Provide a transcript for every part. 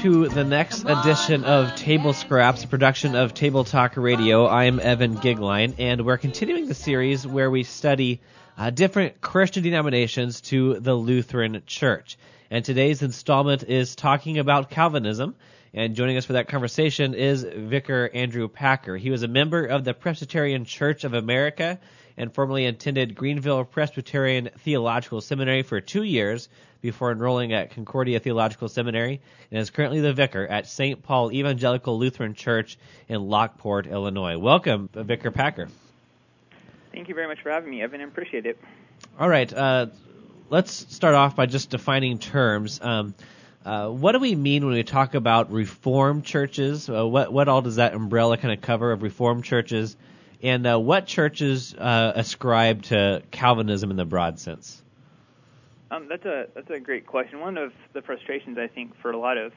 to the next edition of Table Scraps, a production of Table Talk Radio. I'm Evan Gigline, and we're continuing the series where we study uh, different Christian denominations to the Lutheran Church. And today's installment is talking about Calvinism. And joining us for that conversation is Vicar Andrew Packer. He was a member of the Presbyterian Church of America and formerly attended Greenville Presbyterian Theological Seminary for two years before enrolling at Concordia Theological Seminary and is currently the vicar at St. Paul Evangelical Lutheran Church in Lockport, Illinois. Welcome, Vicar Packer. Thank you very much for having me, Evan. I appreciate it. All right. Uh, let's start off by just defining terms. Um, uh, what do we mean when we talk about Reformed churches? Uh, what what all does that umbrella kind of cover of Reformed churches? And uh, what churches uh, ascribe to Calvinism in the broad sense? Um, that's a that's a great question. One of the frustrations I think for a lot of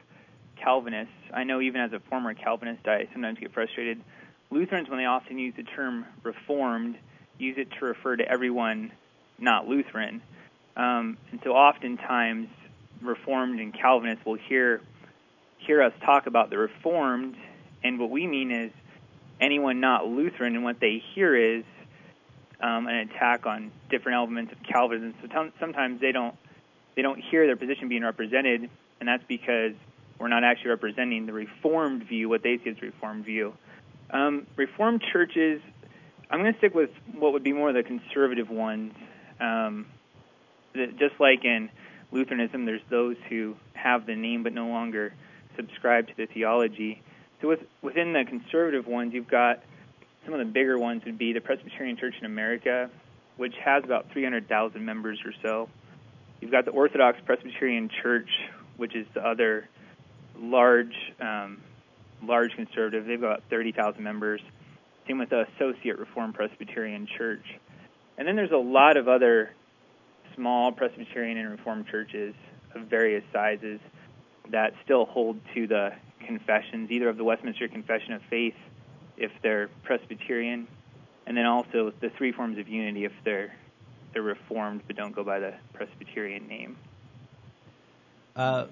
Calvinists, I know even as a former Calvinist, I sometimes get frustrated. Lutherans, when they often use the term Reformed, use it to refer to everyone not Lutheran. Um, and so oftentimes Reformed and Calvinists will hear hear us talk about the Reformed, and what we mean is anyone not Lutheran, and what they hear is um, an attack on different elements of Calvinism. So t- sometimes they don't they don't hear their position being represented, and that's because we're not actually representing the Reformed view, what they see as Reformed view. Um, Reformed churches, I'm going to stick with what would be more the conservative ones. Um, just like in Lutheranism, there's those who have the name but no longer subscribe to the theology. So with, within the conservative ones, you've got some of the bigger ones would be the Presbyterian Church in America, which has about 300,000 members or so. You've got the Orthodox Presbyterian Church, which is the other large, um, large conservative. They've got 30,000 members. Same with the Associate Reformed Presbyterian Church. And then there's a lot of other small Presbyterian and Reformed churches of various sizes that still hold to the confessions, either of the Westminster Confession of Faith if they're Presbyterian, and then also the three forms of unity if they're they're Reformed but don't go by the Presbyterian name. Uh,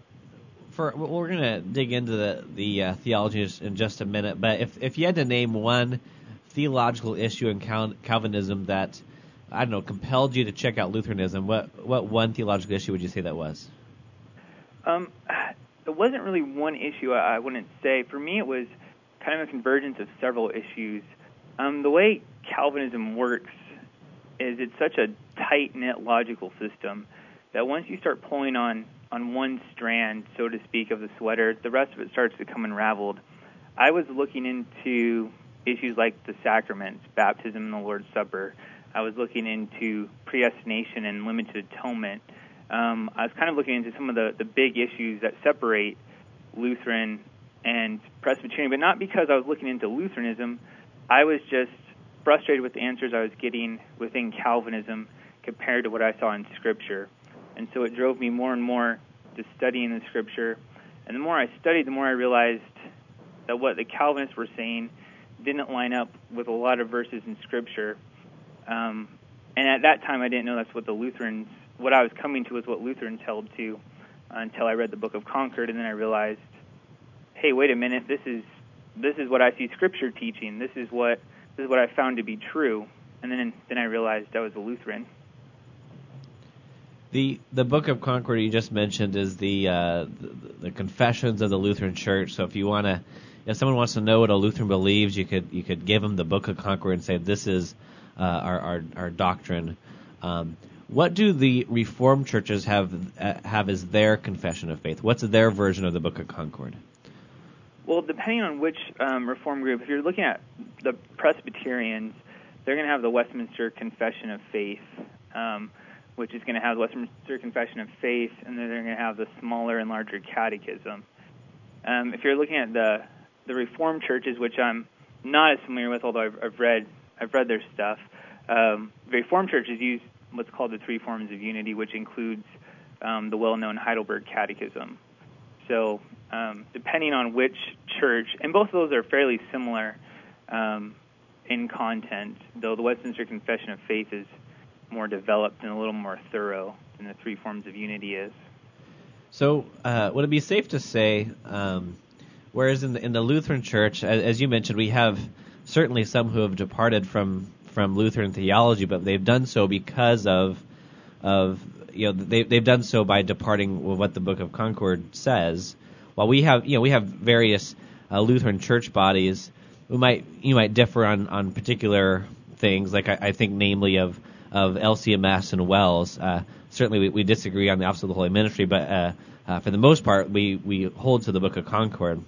for we're going to dig into the the uh, theology in just a minute, but if if you had to name one theological issue in Cal- Calvinism that I don't know compelled you to check out Lutheranism, what what one theological issue would you say that was? Um, it wasn't really one issue. I, I wouldn't say. For me, it was kind of a convergence of several issues. Um, the way Calvinism works is it's such a tight knit logical system that once you start pulling on on one strand, so to speak, of the sweater, the rest of it starts to come unraveled. I was looking into issues like the sacraments, baptism, and the Lord's Supper. I was looking into predestination and limited atonement. Um, I was kind of looking into some of the, the big issues that separate Lutheran and Presbyterian, but not because I was looking into Lutheranism. I was just frustrated with the answers I was getting within Calvinism compared to what I saw in Scripture. And so it drove me more and more to studying the Scripture. And the more I studied, the more I realized that what the Calvinists were saying didn't line up with a lot of verses in Scripture. Um, and at that time, I didn't know that's what the Lutherans, what I was coming to was what Lutherans held to until I read the Book of Concord, and then I realized hey, wait a minute, this is this is what I see Scripture teaching. This is what this is what I found to be true. And then then I realized I was a Lutheran. The the Book of Concord you just mentioned is the uh, the, the Confessions of the Lutheran Church. So if you want to, if someone wants to know what a Lutheran believes, you could you could give them the Book of Concord and say this is uh, our, our our doctrine. Um, what do the Reformed churches have uh, have as their confession of faith? What's their version of the Book of Concord? Well, depending on which um, reform group, if you're looking at the Presbyterians, they're going to have the Westminster Confession of Faith, um, which is going to have the Westminster Confession of Faith, and then they're going to have the smaller and larger Catechism. Um, if you're looking at the the Reformed churches, which I'm not as familiar with, although I've, I've read I've read their stuff, um, Reformed churches use what's called the three forms of unity, which includes um, the well-known Heidelberg Catechism. So um, depending on which church, and both of those are fairly similar um, in content, though the Westminster Confession of Faith is more developed and a little more thorough than the three forms of unity is. So, uh, would it be safe to say, um, whereas in the, in the Lutheran Church, as, as, you mentioned, we have certainly some who have departed from from Lutheran theology, but they've done so because of of you know they they've done so by departing with what the Book of Concord says. While we have you know we have various uh, Lutheran church bodies, we might you might differ on on particular things, like I, I think namely of of LCMS and WELS. Uh, certainly, we, we, disagree on the Office of the Holy Ministry, but uh, uh, for the most part, we we hold to the Book of Concord.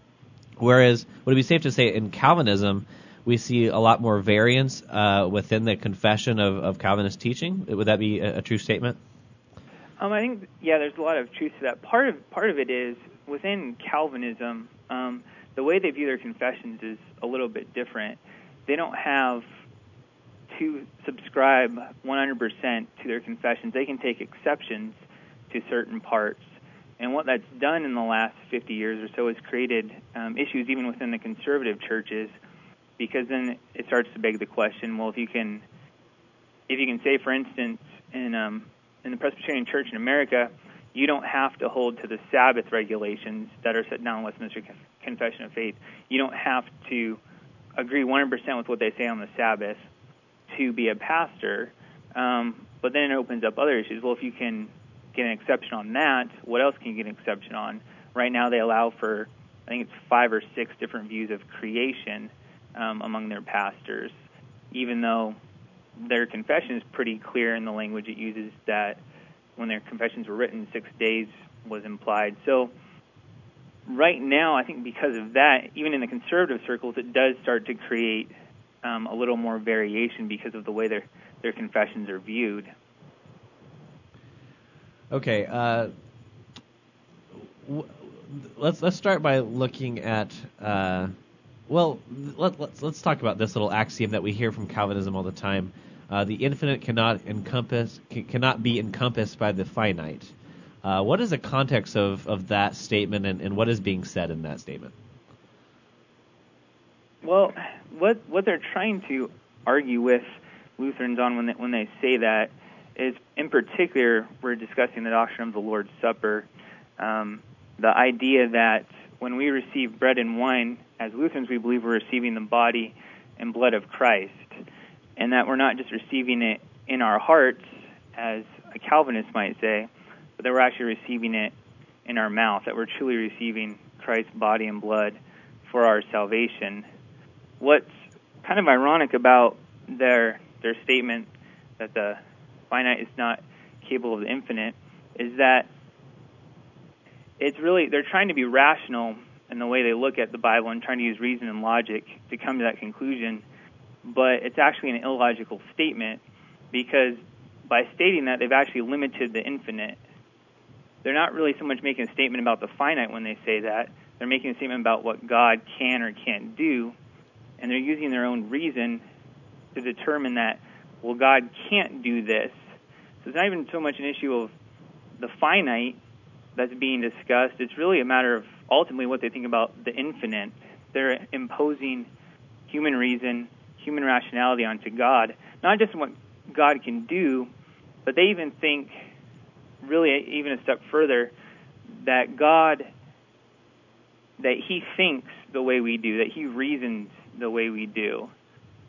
Whereas, would it be safe to say in Calvinism, we see a lot more variance uh, within the confession of, of Calvinist teaching? Would that be a, a true statement? Um, I think yeah, there's a lot of truth to that. Part of part of it is within Calvinism, um, the way they view their confessions is a little bit different. They don't have to subscribe 100% to their confessions. They can take exceptions to certain parts. And what that's done in the last 50 years or so has created um, issues even within the conservative churches, because then it starts to beg the question: Well, if you can, if you can say, for instance, in um, in the Presbyterian Church in America, you don't have to hold to the Sabbath regulations that are set down in Westminster Confession of Faith. You don't have to agree 100% with what they say on the Sabbath to be a pastor. Um, but then it opens up other issues. Well, if you can get an exception on that, what else can you get an exception on? Right now, they allow for, I think it's five or six different views of creation um, among their pastors, even though their confession is pretty clear in the language it uses that when their confessions were written, six days was implied. So, right now, I think because of that, even in the conservative circles, it does start to create um, a little more variation because of the way their their confessions are viewed. Okay, uh, w- let's let's start by looking at. Uh, well, let, let's let's talk about this little axiom that we hear from Calvinism all the time. Uh, the infinite cannot encompass cannot be encompassed by the finite. Uh, what is the context of, of that statement, and, and what is being said in that statement? Well, what what they're trying to argue with Lutherans on when they, when they say that is, in particular, we're discussing the doctrine of the Lord's Supper, um, the idea that when we receive bread and wine, as Lutherans, we believe we're receiving the body and blood of Christ, and that we're not just receiving it in our hearts, as a Calvinist might say, but that we're actually receiving it in our mouth, that we're truly receiving Christ's body and blood for our salvation. What's kind of ironic about their their statement that the finite is not capable of the infinite is that it's really they're trying to be rational in the way they look at the Bible and trying to use reason and logic to come to that conclusion, but it's actually an illogical statement because by stating that they've actually limited the infinite. They're not really so much making a statement about the finite when they say that. They're making a statement about what God can or can't do and they're using their own reason to determine that, well, God can't do this. So it's not even so much an issue of the finite that's being discussed. It's really a matter of ultimately what they think about the infinite. They're imposing human reason, human rationality onto God, not just what God can do, but they even think, really, even a step further, that God, that He thinks the way we do, that He reasons the way we do.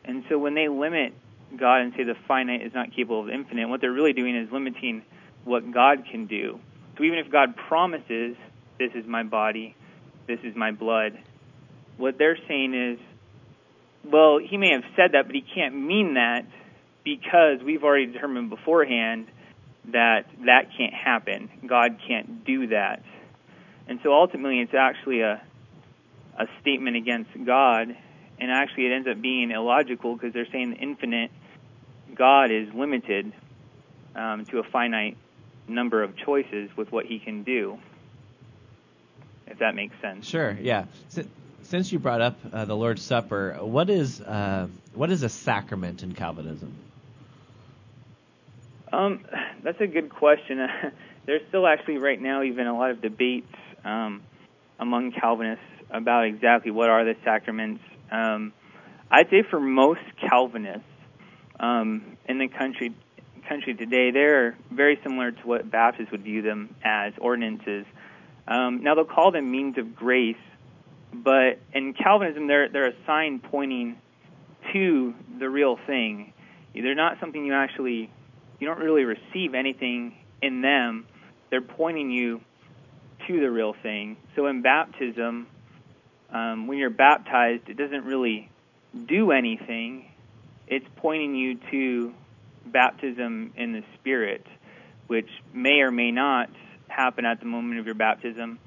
And so when they limit God and say the finite is not capable of infinite, what they're really doing is limiting what God can do. So even if God promises, this is my body, this is my blood, what they're saying is, well, he may have said that, but he can't mean that because we've already determined beforehand that that can't happen. God can't do that. And so ultimately, it's actually a, a statement against God and actually it ends up being illogical because they're saying the infinite God is limited um, to a finite number of choices with what He can do. If that makes sense. Sure. Yeah. Since you brought up uh, the Lord's Supper, what is uh, what is a sacrament in Calvinism? Um, that's a good question. There's still actually right now even a lot of debates um, among Calvinists about exactly what are the sacraments um, I'd say for most Calvinists um, in the country country today, they're very similar to what Baptists would view them as ordinances. Um, now they'll call them means of grace, but in Calvinism, they're they're a sign pointing to the real thing. They're not something you actually you don't really receive anything in them. They're pointing you to the real thing. So in baptism, um, when you're baptized, it doesn't really do anything. It's pointing you to baptism in the Spirit, which may or may not happen at the moment of your baptism,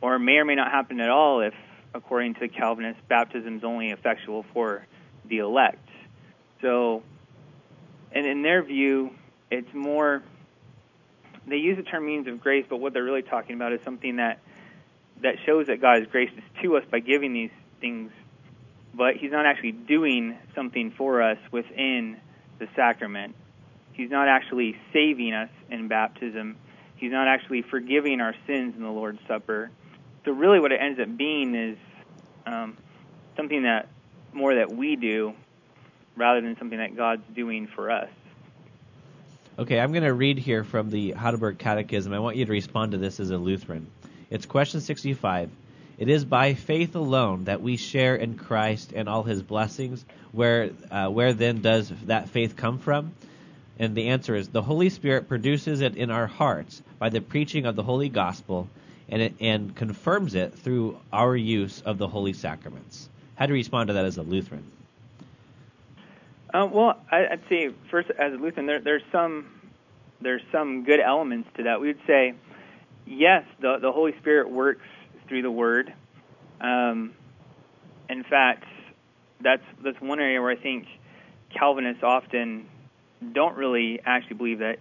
or may or may not happen at all if, according to Calvinists, baptism is only effectual for the elect. So, and in their view, it's more they use the term means of grace, but what they're really talking about is something that that shows that God is gracious to us by giving these things, but He's not actually doing something for us within the sacrament. He's not actually saving us in baptism. He's not actually forgiving our sins in the Lord's Supper. So really, what it ends up being is um, something that more that we do rather than something that God's doing for us. Okay, I'm going to read here from the Heidelberg Catechism. I want you to respond to this as a Lutheran. It's question 65. It is by faith alone that we share in Christ and all his blessings. Where, uh, where then does that faith come from? And the answer is the Holy Spirit produces it in our hearts by the preaching of the Holy Gospel and, it, and confirms it through our use of the Holy Sacraments. How do you respond to that as a Lutheran? Uh, well, I, would say first, as a Lutheran, there, there's some there's some good elements to that. We would say, yes, the the Holy Spirit works through the Word. Um, in fact, that's that's one area where I think Calvinists often don't really actually believe that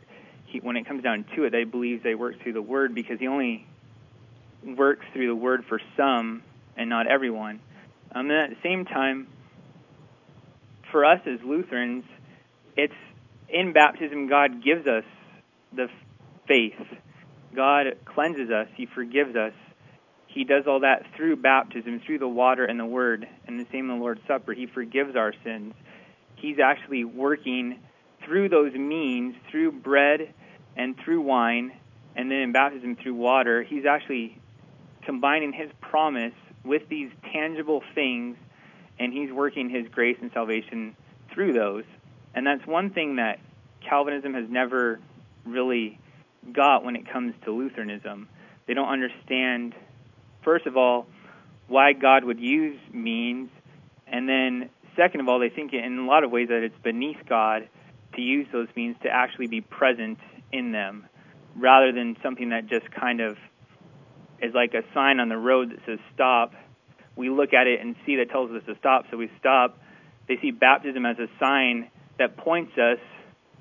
he, when it comes down to it, they believe they work through the Word because He only works through the Word for some and not everyone. Um, and at the same time for us as Lutherans, it's in baptism God gives us the faith. God cleanses us, He forgives us. He does all that through baptism, through the water and the Word, and the same in the Lord's Supper. He forgives our sins. He's actually working through those means, through bread and through wine, and then in baptism through water. He's actually combining His promise with these tangible things and he's working his grace and salvation through those. And that's one thing that Calvinism has never really got when it comes to Lutheranism. They don't understand, first of all, why God would use means, and then second of all, they think in a lot of ways that it's beneath God to use those means to actually be present in them, rather than something that just kind of is like a sign on the road that says stop we look at it and see that tells us to stop, so we stop. They see baptism as a sign that points us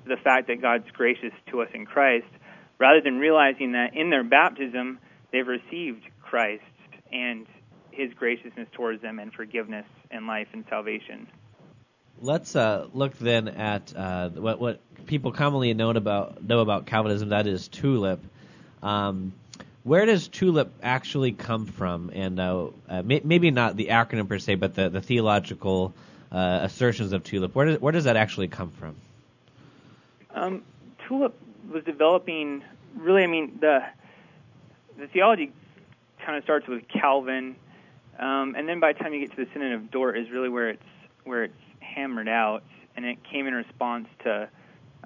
to the fact that God's gracious to us in Christ, rather than realizing that in their baptism they've received Christ and His graciousness towards them and forgiveness and life and salvation. Let's uh, look then at uh, what, what people commonly know about know about Calvinism. That is tulip. Um, where does TULIP actually come from? And uh, uh, may, maybe not the acronym per se, but the, the theological uh, assertions of TULIP. Where does, where does that actually come from? Um, TULIP was developing, really, I mean, the, the theology kind of starts with Calvin, um, and then by the time you get to the Synod of Dort is really where it's, where it's hammered out, and it came in response to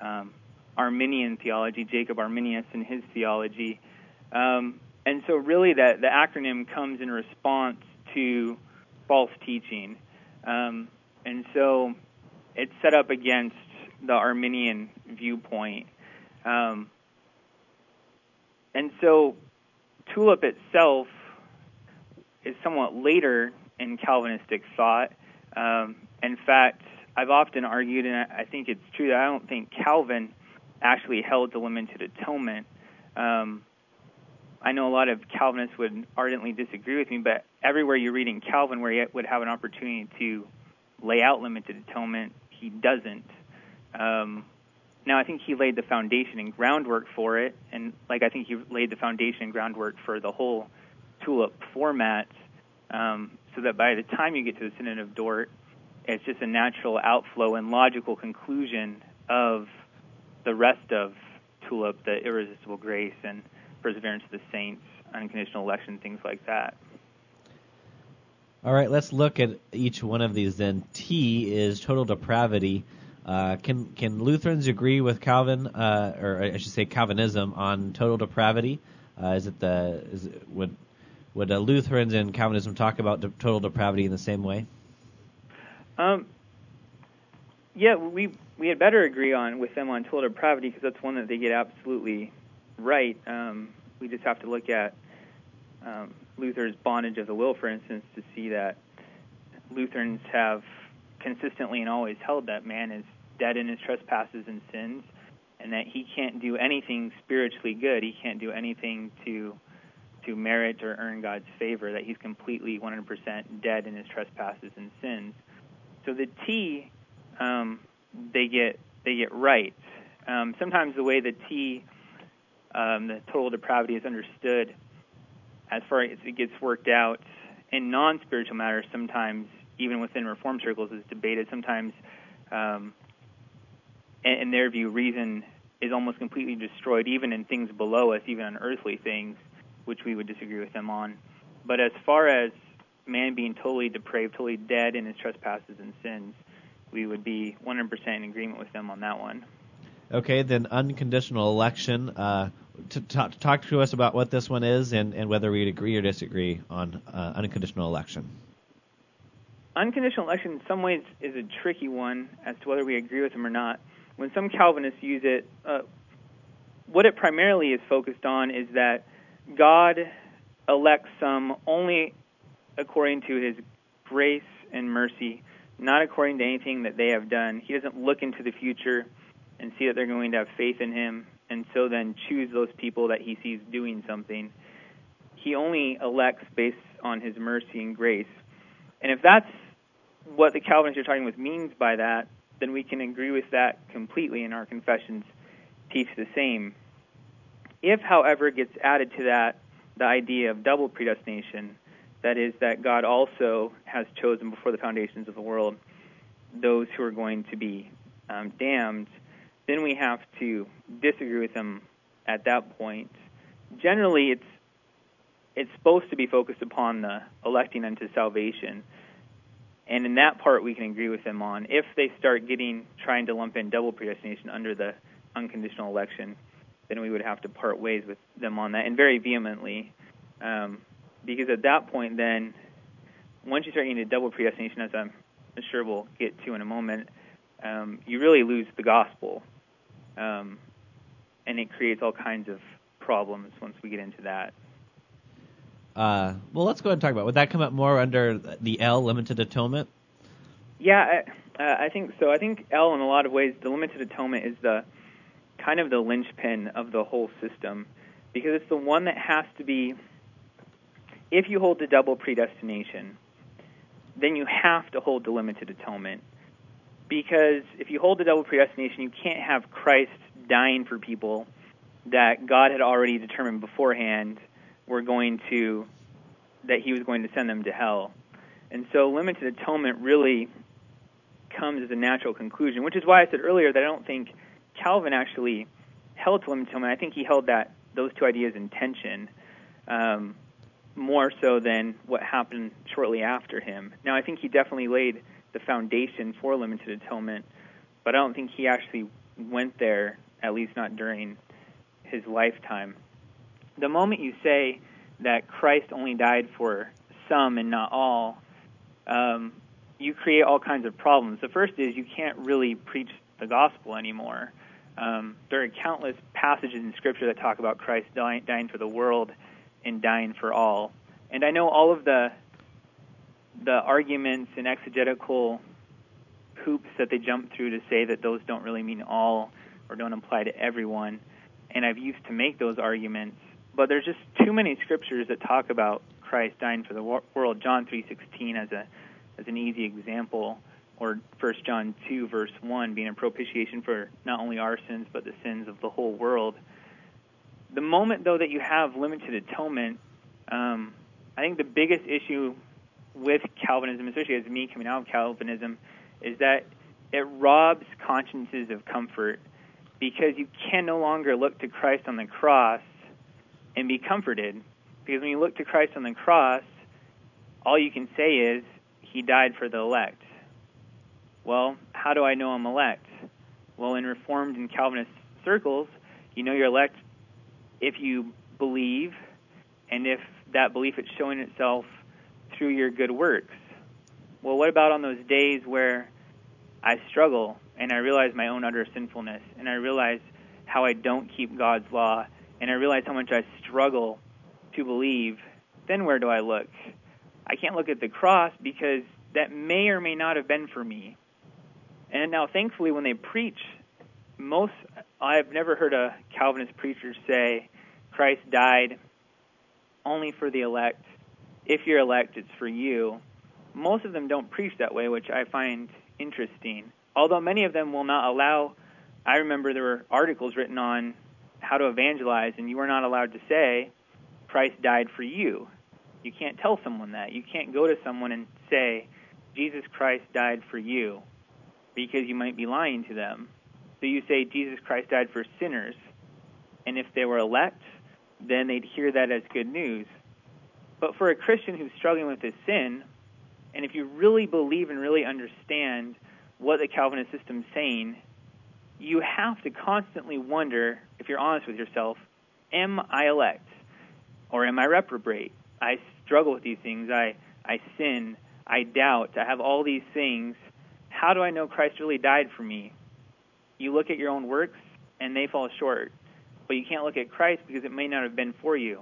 um, Arminian theology, Jacob Arminius and his theology. Um, and so, really, that the acronym comes in response to false teaching. Um, and so, it's set up against the Arminian viewpoint. Um, and so, tulip itself is somewhat later in Calvinistic thought. Um, in fact, I've often argued, and I think it's true, that I don't think Calvin actually held to limited atonement. Um, I know a lot of Calvinists would ardently disagree with me, but everywhere you read in Calvin where he would have an opportunity to lay out limited atonement, he doesn't. Um, now, I think he laid the foundation and groundwork for it, and like I think he laid the foundation and groundwork for the whole tulip format, um, so that by the time you get to the Synod of Dort, it's just a natural outflow and logical conclusion of the rest of tulip, the irresistible grace, and perseverance of the saints. unconditional election, things like that. All right, let's look at each one of these then. T is total depravity. Uh, can can Lutherans agree with Calvin, uh, or I should say Calvinism, on total depravity? Uh, is it the is it, would would uh, Lutherans and Calvinism talk about de- total depravity in the same way? Um, yeah, we we had better agree on with them on total depravity because that's one that they get absolutely right. Um, we just have to look at um, Luther's bondage of the will, for instance, to see that Lutherans have consistently and always held that man is dead in his trespasses and sins, and that he can't do anything spiritually good. He can't do anything to to merit or earn God's favor. That he's completely 100% dead in his trespasses and sins. So the T, um, they get they get right. Um, sometimes the way the T, um, the total depravity, is understood as far as it gets worked out in non-spiritual matters, sometimes even within reform circles is debated. Sometimes, um, in, in their view, reason is almost completely destroyed, even in things below us, even on earthly things, which we would disagree with them on. But as far as man being totally depraved, totally dead in his trespasses and sins, we would be 100% in agreement with them on that one. Okay, then unconditional election. Uh, to, to, talk to us about what this one is and, and whether we'd agree or disagree on uh, unconditional election. Unconditional election, in some ways, is a tricky one as to whether we agree with them or not. When some Calvinists use it, uh, what it primarily is focused on is that God elects some only according to his grace and mercy, not according to anything that they have done. He doesn't look into the future and see that they're going to have faith in him and so then choose those people that he sees doing something. He only elects based on his mercy and grace. And if that's what the Calvinists you're talking with means by that, then we can agree with that completely, and our confessions teach the same. If, however, gets added to that the idea of double predestination, that is, that God also has chosen before the foundations of the world those who are going to be um, damned, then we have to disagree with them at that point. Generally, it's it's supposed to be focused upon the electing unto salvation, and in that part we can agree with them on. If they start getting trying to lump in double predestination under the unconditional election, then we would have to part ways with them on that, and very vehemently, um, because at that point, then once you start getting to double predestination, as I'm sure we'll get to in a moment, um, you really lose the gospel um, and it creates all kinds of problems once we get into that. Uh, well, let's go ahead and talk about. It. Would that come up more under the L, limited atonement? Yeah, I, uh, I think so. I think L, in a lot of ways, the limited atonement is the kind of the linchpin of the whole system because it's the one that has to be. If you hold the double predestination, then you have to hold the limited atonement because if you hold the double predestination, you can't have Christ dying for people that God had already determined beforehand were going to that he was going to send them to hell. And so limited atonement really comes as a natural conclusion, which is why I said earlier that I don't think Calvin actually held to limited atonement. I think he held that those two ideas in tension um, more so than what happened shortly after him. Now, I think he definitely laid the foundation for limited atonement, but I don't think he actually went there, at least not during his lifetime. The moment you say that Christ only died for some and not all, um, you create all kinds of problems. The first is you can't really preach the gospel anymore. Um, there are countless passages in Scripture that talk about Christ dying, dying for the world and dying for all. And I know all of the the arguments and exegetical hoops that they jump through to say that those don't really mean all or don't apply to everyone. And I've used to make those arguments, but there's just too many scriptures that talk about Christ dying for the world. John 3:16 as a as an easy example, or 1 John 2 verse 1 being a propitiation for not only our sins but the sins of the whole world. The moment though that you have limited atonement, um, I think the biggest issue with Calvinism, especially as me coming out of Calvinism, is that it robs consciences of comfort because you can no longer look to Christ on the cross and be comforted. Because when you look to Christ on the cross, all you can say is, He died for the elect. Well, how do I know I'm elect? Well, in Reformed and Calvinist circles, you know you're elect if you believe and if that belief is showing itself through your good works. Well, what about on those days where I struggle and I realize my own utter sinfulness and I realize how I don't keep God's law and I realize how much I struggle to believe? Then where do I look? I can't look at the cross because that may or may not have been for me. And now, thankfully, when they preach, most I've never heard a Calvinist preacher say Christ died only for the elect. If you're elect, it's for you. Most of them don't preach that way, which I find interesting. Although many of them will not allow. I remember there were articles written on how to evangelize, and you were not allowed to say Christ died for you. You can't tell someone that. You can't go to someone and say Jesus Christ died for you because you might be lying to them. So you say Jesus Christ died for sinners. And if they were elect, then they'd hear that as good news. But for a Christian who's struggling with his sin, and if you really believe and really understand what the Calvinist system's saying, you have to constantly wonder, if you're honest with yourself, am I elect? Or am I reprobate? I struggle with these things. I, I sin. I doubt. I have all these things. How do I know Christ really died for me? You look at your own works, and they fall short. But you can't look at Christ because it may not have been for you.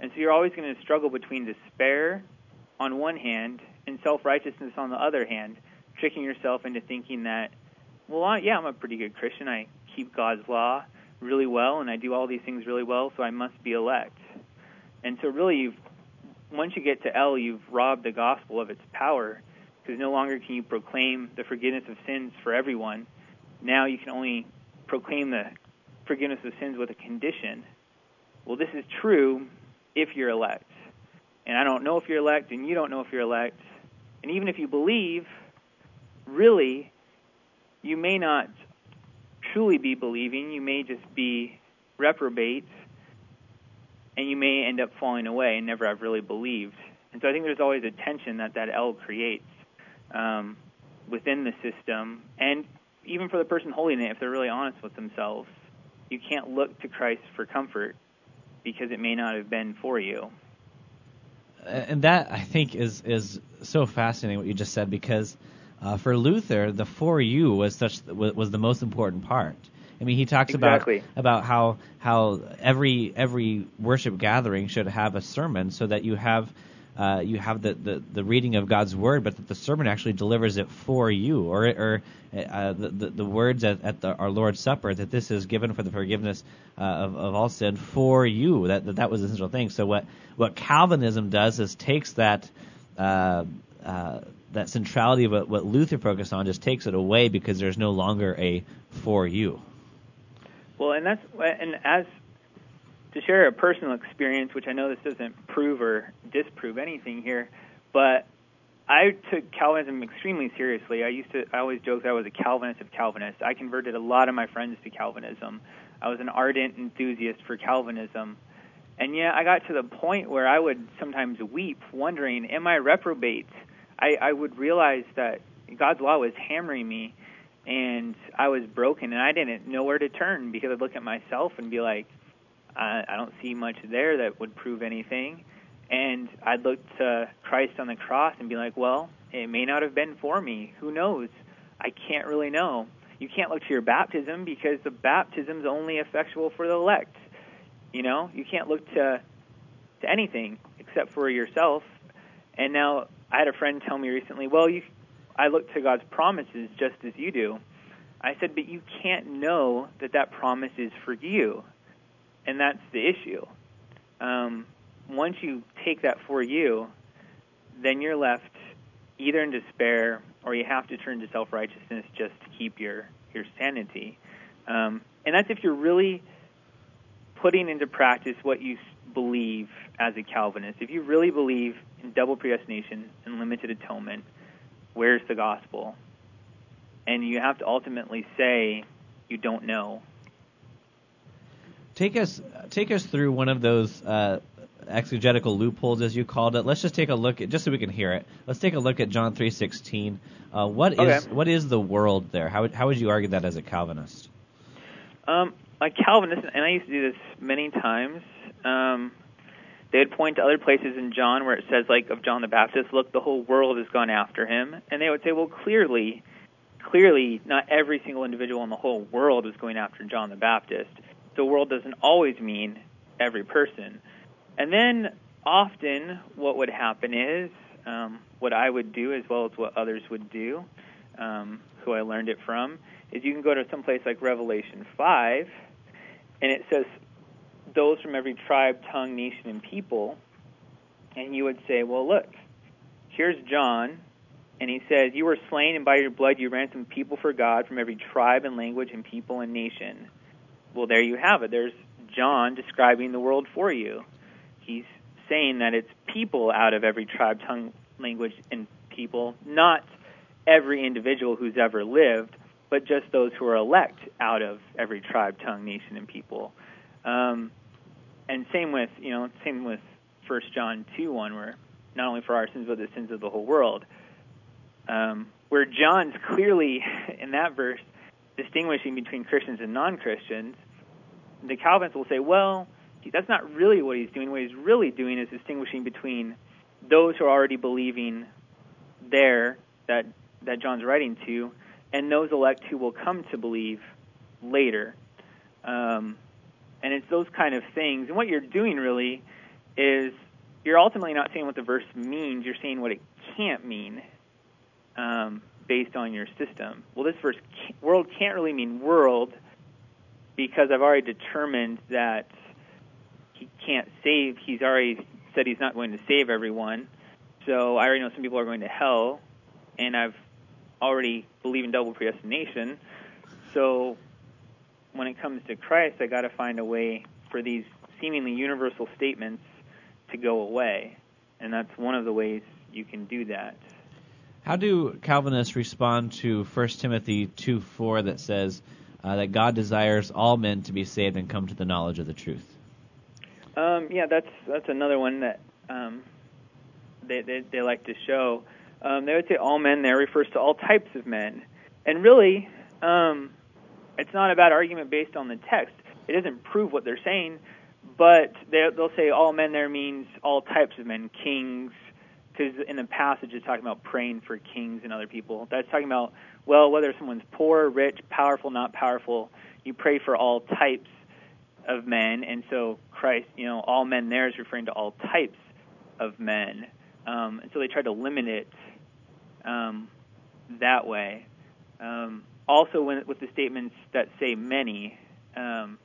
And so you're always going to struggle between despair on one hand and self righteousness on the other hand, tricking yourself into thinking that, well, I, yeah, I'm a pretty good Christian. I keep God's law really well, and I do all these things really well, so I must be elect. And so, really, you've, once you get to L, you've robbed the gospel of its power because no longer can you proclaim the forgiveness of sins for everyone. Now you can only proclaim the forgiveness of sins with a condition. Well, this is true if you're elect. And I don't know if you're elect, and you don't know if you're elect. And even if you believe, really, you may not truly be believing. You may just be reprobate, and you may end up falling away and never have really believed. And so I think there's always a tension that that L creates um, within the system, and even for the person holding it, if they're really honest with themselves, you can't look to Christ for comfort because it may not have been for you. And that I think is is so fascinating what you just said because uh, for Luther the for you was such was the most important part. I mean, he talks exactly. about about how how every every worship gathering should have a sermon so that you have uh, you have the, the, the reading of God's word, but that the sermon actually delivers it for you, or or uh, the, the, the words at, at the, our Lord's Supper that this is given for the forgiveness uh, of, of all sin for you. That, that that was the essential thing. So what what Calvinism does is takes that. Uh, uh, that centrality of what, what Luther focused on just takes it away because there's no longer a for you. Well, and that's and as to share a personal experience, which I know this doesn't prove or disprove anything here, but I took Calvinism extremely seriously. I used to I always joke that I was a Calvinist of Calvinists. I converted a lot of my friends to Calvinism. I was an ardent enthusiast for Calvinism. And yet I got to the point where I would sometimes weep wondering, am I reprobate? I, I would realize that God's law was hammering me and I was broken and I didn't know where to turn because I'd look at myself and be like, I, I don't see much there that would prove anything. And I'd look to Christ on the cross and be like, well, it may not have been for me. Who knows? I can't really know. You can't look to your baptism because the baptism's only effectual for the elect. You know, you can't look to to anything except for yourself. And now I had a friend tell me recently, well, you I look to God's promises just as you do. I said, but you can't know that that promise is for you and that's the issue. Um, once you take that for you, then you're left either in despair or you have to turn to self righteousness just to keep your your sanity. Um, and that's if you're really putting into practice what you believe as a Calvinist. If you really believe in double predestination and limited atonement, where's the gospel? And you have to ultimately say you don't know Take us take us through one of those uh, exegetical loopholes, as you called it. Let's just take a look at just so we can hear it. Let's take a look at John three sixteen. Uh, what is Okay. what is the world there? How would, how would you argue that as a Calvinist? Um, a Calvinist, and I used to do this many times. Um, they would point to other places in John where it says, like of John the Baptist, "Look, the whole world has gone after him," and they would say, "Well, clearly, clearly, not every single individual in the whole world is going after John the Baptist. The world doesn't always mean every person." And then often, what would happen is, um, what I would do, as well as what others would do, um, who I learned it from, is you can go to some place like Revelation 5, and it says, those from every tribe, tongue, nation, and people. And you would say, well, look, here's John, and he says, You were slain, and by your blood you ransomed people for God from every tribe and language and people and nation. Well, there you have it. There's John describing the world for you. He's saying that it's people out of every tribe, tongue, language, and people, not every individual who's ever lived, but just those who are elect out of every tribe, tongue, nation, and people. Um, and same with you know same with First John two one, where not only for our sins but the sins of the whole world. Um, where John's clearly in that verse distinguishing between Christians and non-Christians, the Calvinists will say, well, that's not really what he's doing. What he's really doing is distinguishing between those who are already believing there that that John's writing to, and those elect who will come to believe later. Um, and it's those kind of things. And what you're doing really is you're ultimately not saying what the verse means. You're saying what it can't mean um, based on your system. Well, this verse can't, world can't really mean world because I've already determined that he can't save. He's already said he's not going to save everyone. So I already know some people are going to hell, and I've already believe in double predestination. So when it comes to Christ, I got to find a way for these seemingly universal statements to go away, and that's one of the ways you can do that. How do Calvinists respond to 1 Timothy 2 4 that says uh, that God desires all men to be saved and come to the knowledge of the truth? Um, yeah, that's that's another one that um, they, they they like to show. Um, they would say all men there refers to all types of men, and really, um, it's not a bad argument based on the text. It doesn't prove what they're saying, but they, they'll say all men there means all types of men, kings, because in the passage it's talking about praying for kings and other people. That's talking about well, whether someone's poor, rich, powerful, not powerful, you pray for all types of men, and so Christ, you know, all men there is referring to all types of men, um, and so they try to limit it um, that way. Um, also, when, with the statements that say many, um,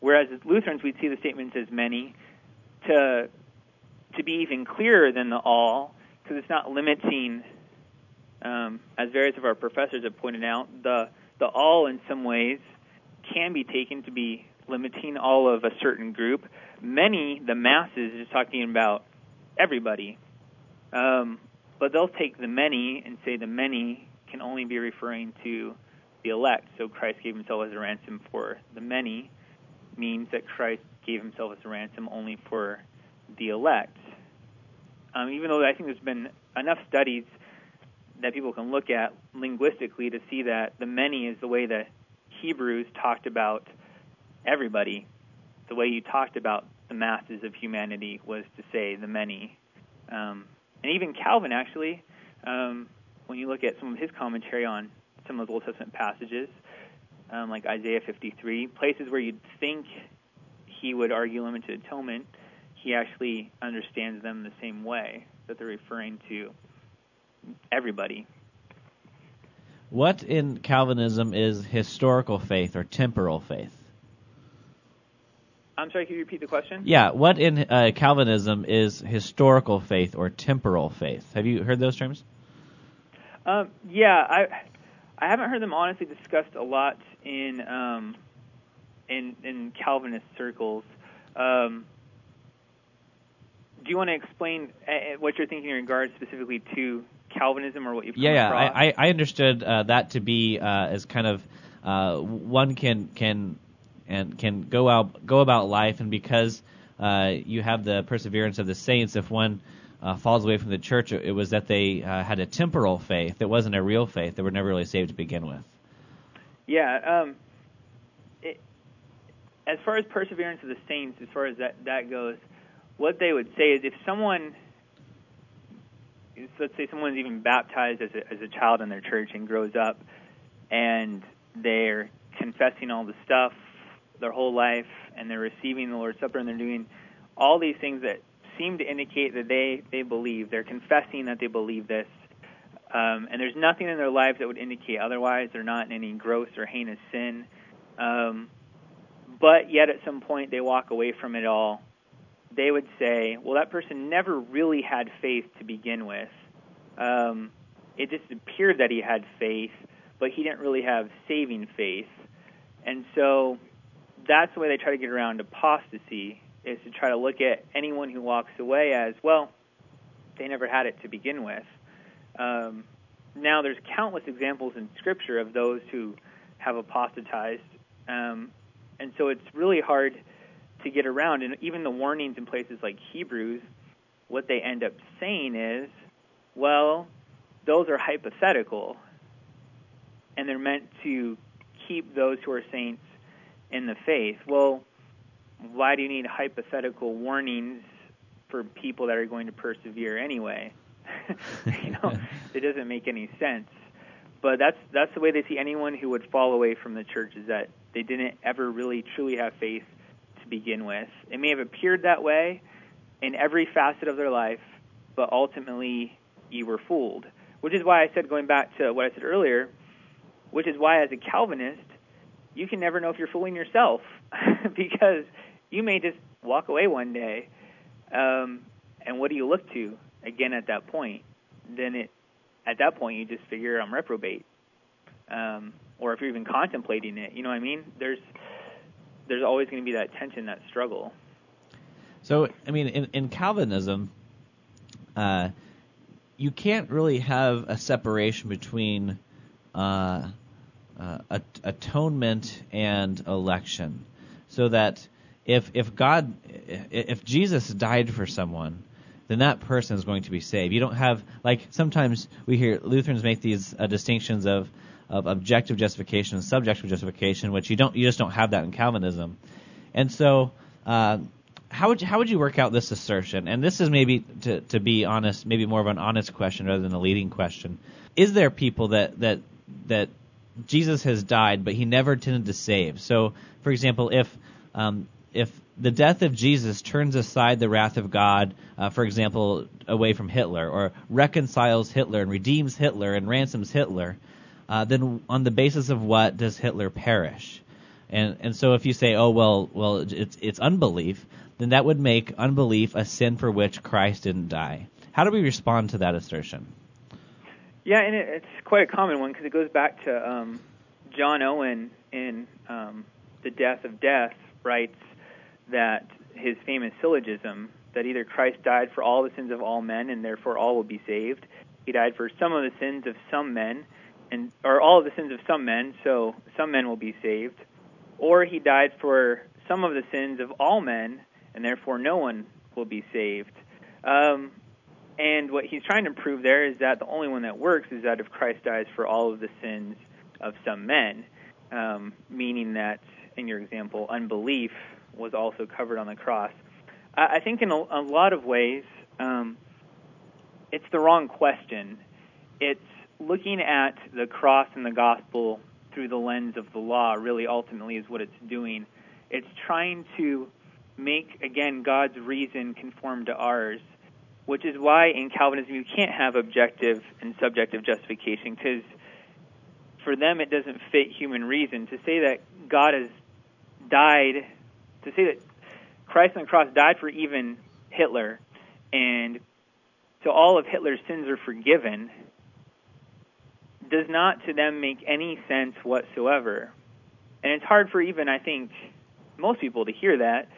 whereas as Lutherans we'd see the statements as many, to to be even clearer than the all, because it's not limiting. Um, as various of our professors have pointed out, the the all in some ways can be taken to be limiting all of a certain group. Many, the masses, is talking about everybody. Um, but they'll take the many and say the many can only be referring to the elect. So Christ gave himself as a ransom for the many means that Christ gave himself as a ransom only for the elect. Um, even though I think there's been enough studies that people can look at linguistically to see that the many is the way that Hebrews talked about everybody. The way you talked about the masses of humanity was to say the many. Um, and even Calvin, actually, um, when you look at some of his commentary on some of the Old Testament passages, um, like Isaiah 53, places where you'd think he would argue limited atonement, he actually understands them the same way, that they're referring to everybody. What in Calvinism is historical faith or temporal faith? I'm sorry, can you repeat the question? Yeah, what in uh, Calvinism is historical faith or temporal faith? Have you heard those terms? Um, yeah, I I haven't heard them honestly discussed a lot in um, in in Calvinist circles. Um, do you want to explain uh, what you're thinking in regards specifically to Calvinism or what you've come Yeah, yeah. I, I, I understood uh, that to be uh, as kind of uh, one can can and can go out go about life, and because uh, you have the perseverance of the saints. If one uh, falls away from the church, it was that they uh, had a temporal faith. It wasn't a real faith. They were never really saved to begin with. Yeah. Um, it, as far as perseverance of the saints, as far as that that goes, what they would say is if someone, let's say someone's even baptized as a, as a child in their church and grows up, and they're confessing all the stuff their whole life, and they're receiving the Lord's Supper, and they're doing all these things that seem to indicate that they they believe. They're confessing that they believe this, um, and there's nothing in their lives that would indicate otherwise. They're not in any gross or heinous sin, um, but yet at some point they walk away from it all. They would say, "Well, that person never really had faith to begin with. Um, it just appeared that he had faith, but he didn't really have saving faith." And so that's the way they try to get around apostasy is to try to look at anyone who walks away as well. They never had it to begin with. Um, now, there's countless examples in Scripture of those who have apostatized, um, and so it's really hard to get around. And even the warnings in places like Hebrews, what they end up saying is, well, those are hypothetical, and they're meant to keep those who are saints in the faith. Well, why do you need hypothetical warnings for people that are going to persevere anyway? you know, it doesn't make any sense. But that's that's the way they see anyone who would fall away from the church is that they didn't ever really truly have faith to begin with. It may have appeared that way in every facet of their life, but ultimately you were fooled. Which is why I said going back to what I said earlier, which is why as a Calvinist, you can never know if you're fooling yourself because you may just walk away one day. Um, and what do you look to again at that point? Then it, at that point, you just figure I'm reprobate. Um, or if you're even contemplating it, you know what I mean? There's there's always going to be that tension, that struggle. So, I mean, in, in Calvinism, uh, you can't really have a separation between uh, uh, atonement and election, so that if if God if Jesus died for someone, then that person is going to be saved. You don't have like sometimes we hear Lutherans make these uh, distinctions of of objective justification and subjective justification, which you don't you just don't have that in Calvinism. And so, uh, how would you, how would you work out this assertion? And this is maybe to to be honest, maybe more of an honest question rather than a leading question. Is there people that that that Jesus has died, but he never intended to save? So, for example, if um, if the death of Jesus turns aside the wrath of God, uh, for example, away from Hitler, or reconciles Hitler and redeems Hitler and ransoms Hitler, uh, then on the basis of what does Hitler perish? And and so if you say, oh well, well it's it's unbelief, then that would make unbelief a sin for which Christ didn't die. How do we respond to that assertion? Yeah, and it, it's quite a common one because it goes back to um, John Owen in um, the Death of Death writes that his famous syllogism that either Christ died for all the sins of all men and therefore all will be saved, he died for some of the sins of some men and or all of the sins of some men, so some men will be saved, or he died for some of the sins of all men and therefore no one will be saved. Um, and what he's trying to prove there is that the only one that works is that if Christ dies for all of the sins of some men, um, meaning that in your example, unbelief was also covered on the cross. I, I think in a, a, lot of ways, um, it's the wrong question. It's looking at the cross and the gospel through the lens of the law, really, ultimately, is what it's doing. It's trying to make, again, God's reason conform to ours, which is why in Calvinism you can't have objective and subjective justification, because for them it doesn't fit human reason. To say that God has died to say that Christ on the cross died for even Hitler, and so all of Hitler's sins are forgiven, does not to them make any sense whatsoever. And it's hard for even, I think, most people to hear that,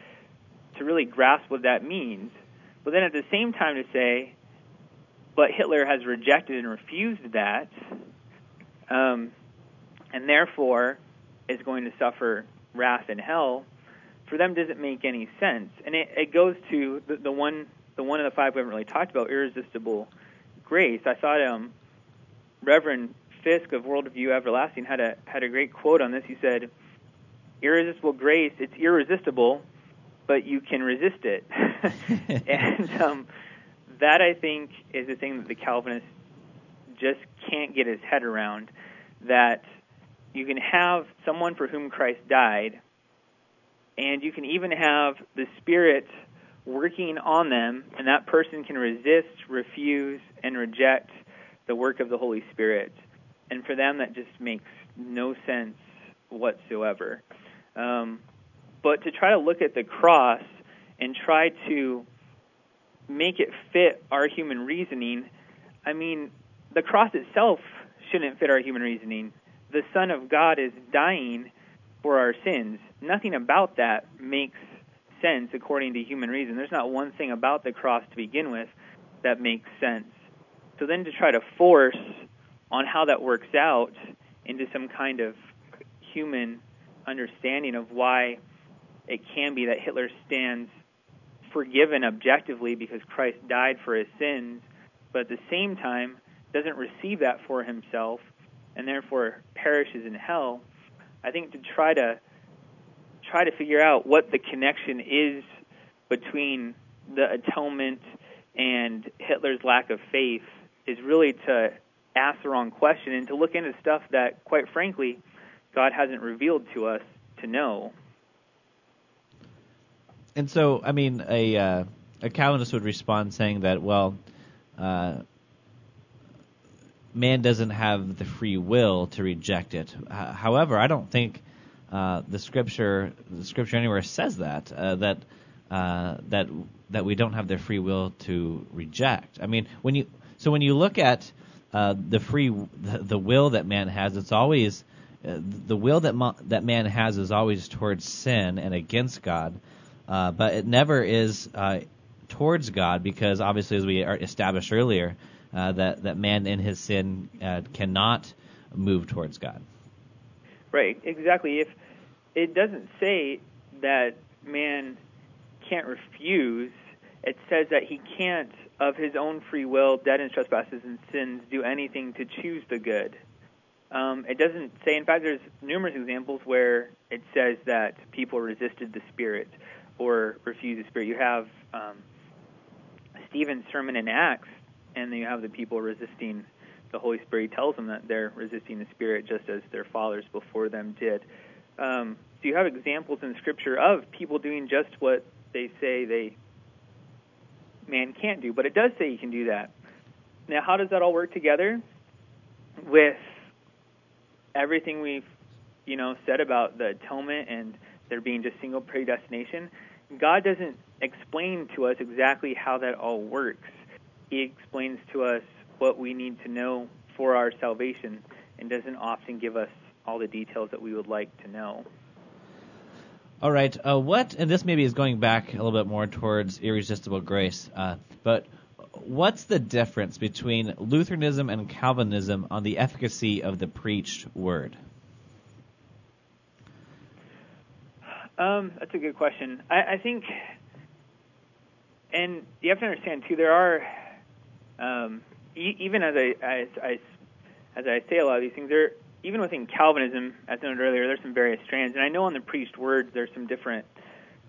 to really grasp what that means. But then at the same time to say, but Hitler has rejected and refused that, um, and therefore is going to suffer wrath in hell for them doesn't make any sense. And it, it goes to the, the one the one of the five we haven't really talked about, irresistible grace. I thought um, Reverend Fisk of Worldview Everlasting had a had a great quote on this. He said, "Irresistible grace, it's irresistible, but you can resist it." and um, that I think is the thing that the Calvinist just can't get his head around. That you can have someone for whom Christ died, and you can even have the Spirit working on them, and that person can resist, refuse, and reject the work of the Holy Spirit. And for them, that just makes no sense whatsoever. Um, but to try to look at the cross and try to make it fit our human reasoning, I mean, the cross itself shouldn't fit our human reasoning. The Son of God is dying for our sins. Nothing about that makes sense according to human reason. There's not one thing about the cross to begin with that makes sense. So then to try to force on how that works out into some kind of human understanding of why it can be that Hitler stands forgiven objectively because Christ died for his sins, but at the same time doesn't receive that for himself and therefore perishes in hell. I think to try to try to figure out what the connection is between the atonement and Hitler's lack of faith is really to ask the wrong question and to look into stuff that, quite frankly, God hasn't revealed to us to know. And so, I mean, a uh, a Calvinist would respond saying that, well, uh, man doesn't have the free will to reject it. H- however, I don't think uh, the scripture the scripture anywhere says that uh, that uh, that that we don't have the free will to reject. I mean, when you so when you look at uh, the free the, the, will that man has, it's always uh, the will that ma- that man has is always towards sin and against God, uh, but it never is towards God because obviously, as we established earlier, that that man in his sin cannot move towards God. Right, exactly. If it doesn't say that man can't refuse, it says that he can't, of his own free will, dead in trespasses and sins, do anything to choose the good. Um, it doesn't say. In fact, there's numerous examples where it says that people resisted the Spirit or refused the Spirit. You have um, Stephen's sermon in Acts, and then you have the people resisting the Holy Spirit He tells them that they're resisting the Spirit just as their fathers before them did. Um, so you have examples in Scripture of people doing just what they say they man can't do, but it does say you can do that. Now, how does that all work together with everything we've you know said about the atonement and there being just single predestination? God doesn't explain to us exactly how that all works. He explains to us what we need to know for our salvation and doesn't often give us all the details that we would like to know. All right. Uh, what, and this maybe is going back a little bit more towards irresistible grace, uh, but what's the difference between Lutheranism and Calvinism on the efficacy of the preached word? Um, that's a good question. I, I think, and you have to understand too, there are um, even as I, as I as I say a lot of these things, there even within Calvinism, as noted earlier, there's some various strands, and I know on the preached words there's some different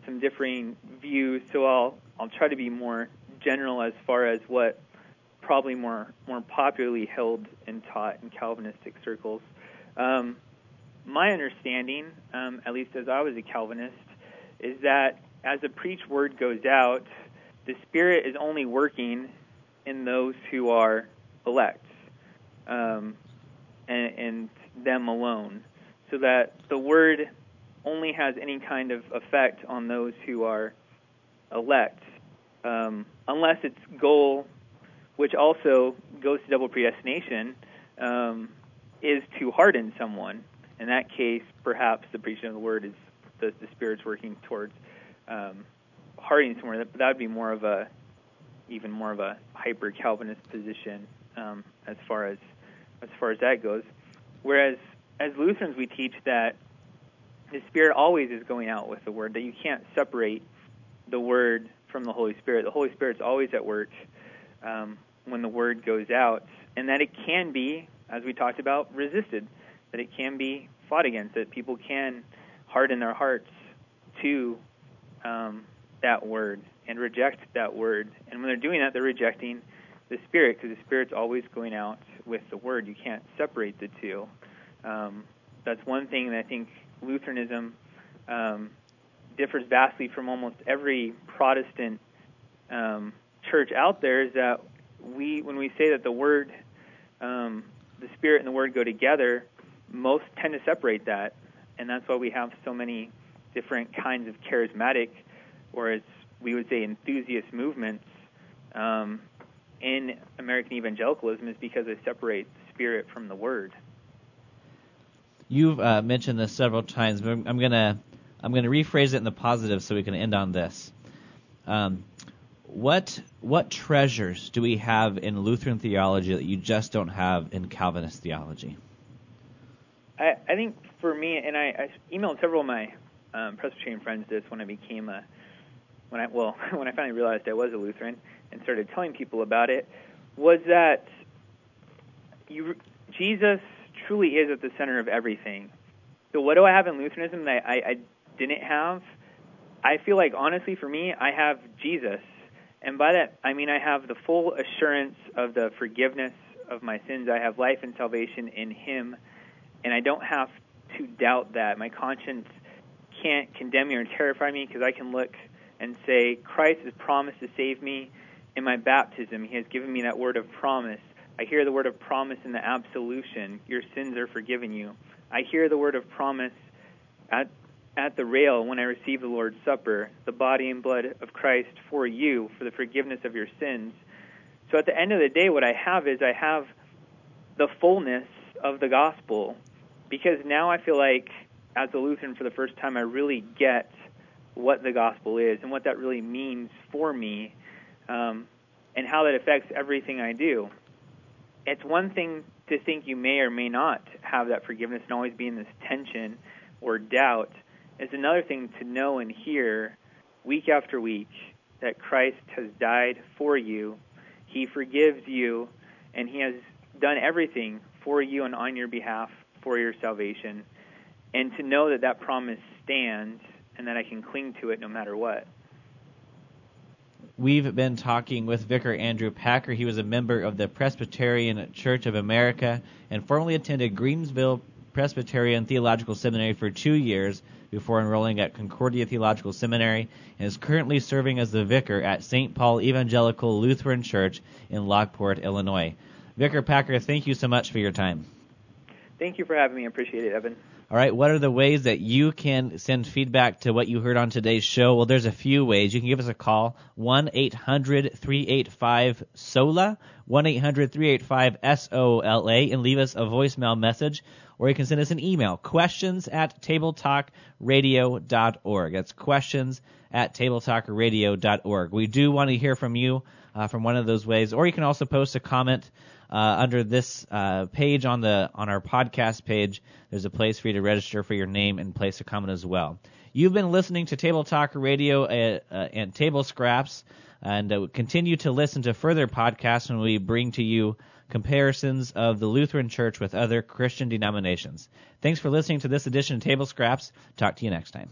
some differing views. So I'll I'll try to be more general as far as what probably more more popularly held and taught in Calvinistic circles. Um, my understanding, um, at least as I was a Calvinist, is that as the preached word goes out, the Spirit is only working in those who are elect um, and, and them alone, so that the word only has any kind of effect on those who are elect, um, unless its goal, which also goes to double predestination, um, is to harden someone. In that case, perhaps the preaching of the word is the, the Spirit's working towards um, hardening someone. That, that would be more of a even more of a hyper Calvinist position um, as far as as far as that goes. Whereas as Lutherans, we teach that the Spirit always is going out with the Word, that you can't separate the Word from the Holy Spirit. The Holy Spirit's always at work um, when the Word goes out, and that it can be, as we talked about, resisted, that it can be fought against, that people can harden their hearts to um, that Word and reject that Word. And when they're doing that, they're rejecting the Spirit because the Spirit's always going out with the Word. You can't separate the two. Um, that's one thing that I think Lutheranism um, differs vastly from almost every Protestant um, church out there. Is that we, when we say that the Word, um, the Spirit and the Word go together, most tend to separate that, and that's why we have so many different kinds of charismatic, or as we would say, enthusiast movements um, in American evangelicalism, is because they separate Spirit from the Word. You've uh, mentioned this several times, but I'm gonna I'm gonna rephrase it in the positive so we can end on this. Um, what what treasures do we have in Lutheran theology that you just don't have in Calvinist theology? I, I think for me, and I, I emailed several of my um, Presbyterian friends this when I became a when I well when I finally realized I was a Lutheran and started telling people about it was that you Jesus truly is at the center of everything. So what do I have in Lutheranism that I, I didn't have? I feel like honestly for me, I have Jesus. And by that I mean I have the full assurance of the forgiveness of my sins. I have life and salvation in him and I don't have to doubt that. My conscience can't condemn me or terrify me because I can look and say, Christ has promised to save me in my baptism. He has given me that word of promise. I hear the word of promise in the absolution. Your sins are forgiven you. I hear the word of promise at at the rail when I receive the Lord's Supper, the body and blood of Christ for you, for the forgiveness of your sins. So at the end of the day, what I have is I have the fullness of the gospel, because now I feel like, as a Lutheran for the first time, I really get what the gospel is and what that really means for me, um, and how that affects everything I do it's one thing to think you may or may not have that forgiveness and always be in this tension or doubt. It's another thing to know and hear week after week that Christ has died for you. He forgives you, and He has done everything for you and on your behalf for your salvation. And to know that that promise stands and that I can cling to it no matter what. We've been talking with Vicar Andrew Packer. He was a member of the Presbyterian Church of America and formerly attended Greenville Presbyterian Theological Seminary for two years before enrolling at Concordia Theological Seminary and is currently serving as the vicar at St. Paul Evangelical Lutheran Church in Lockport, Illinois. Vicar Packer, thank you so much for your time. Thank you for having me. I appreciate it, Evan. All right, what are the ways that you can send feedback to what you heard on today's show? Well, there's a few ways. You can give us a call, 1-800-385-SOLA, 1-800-385-SOLA, and leave us a voicemail message, or you can send us an email, questions at tabletalkradio.org. That's questions at tabletalkradio.org. We do want to hear from you uh, from one of those ways, or you can also post a comment uh, under this uh, page on the on our podcast page. There's a place for you to register for your name and place a comment as well. You've been listening to Table Talk Radio uh, uh, and Table Scraps, and uh, continue to listen to further podcasts when we bring to you comparisons of the Lutheran Church with other Christian denominations. Thanks for listening to this edition of Table Scraps. Talk to you next time.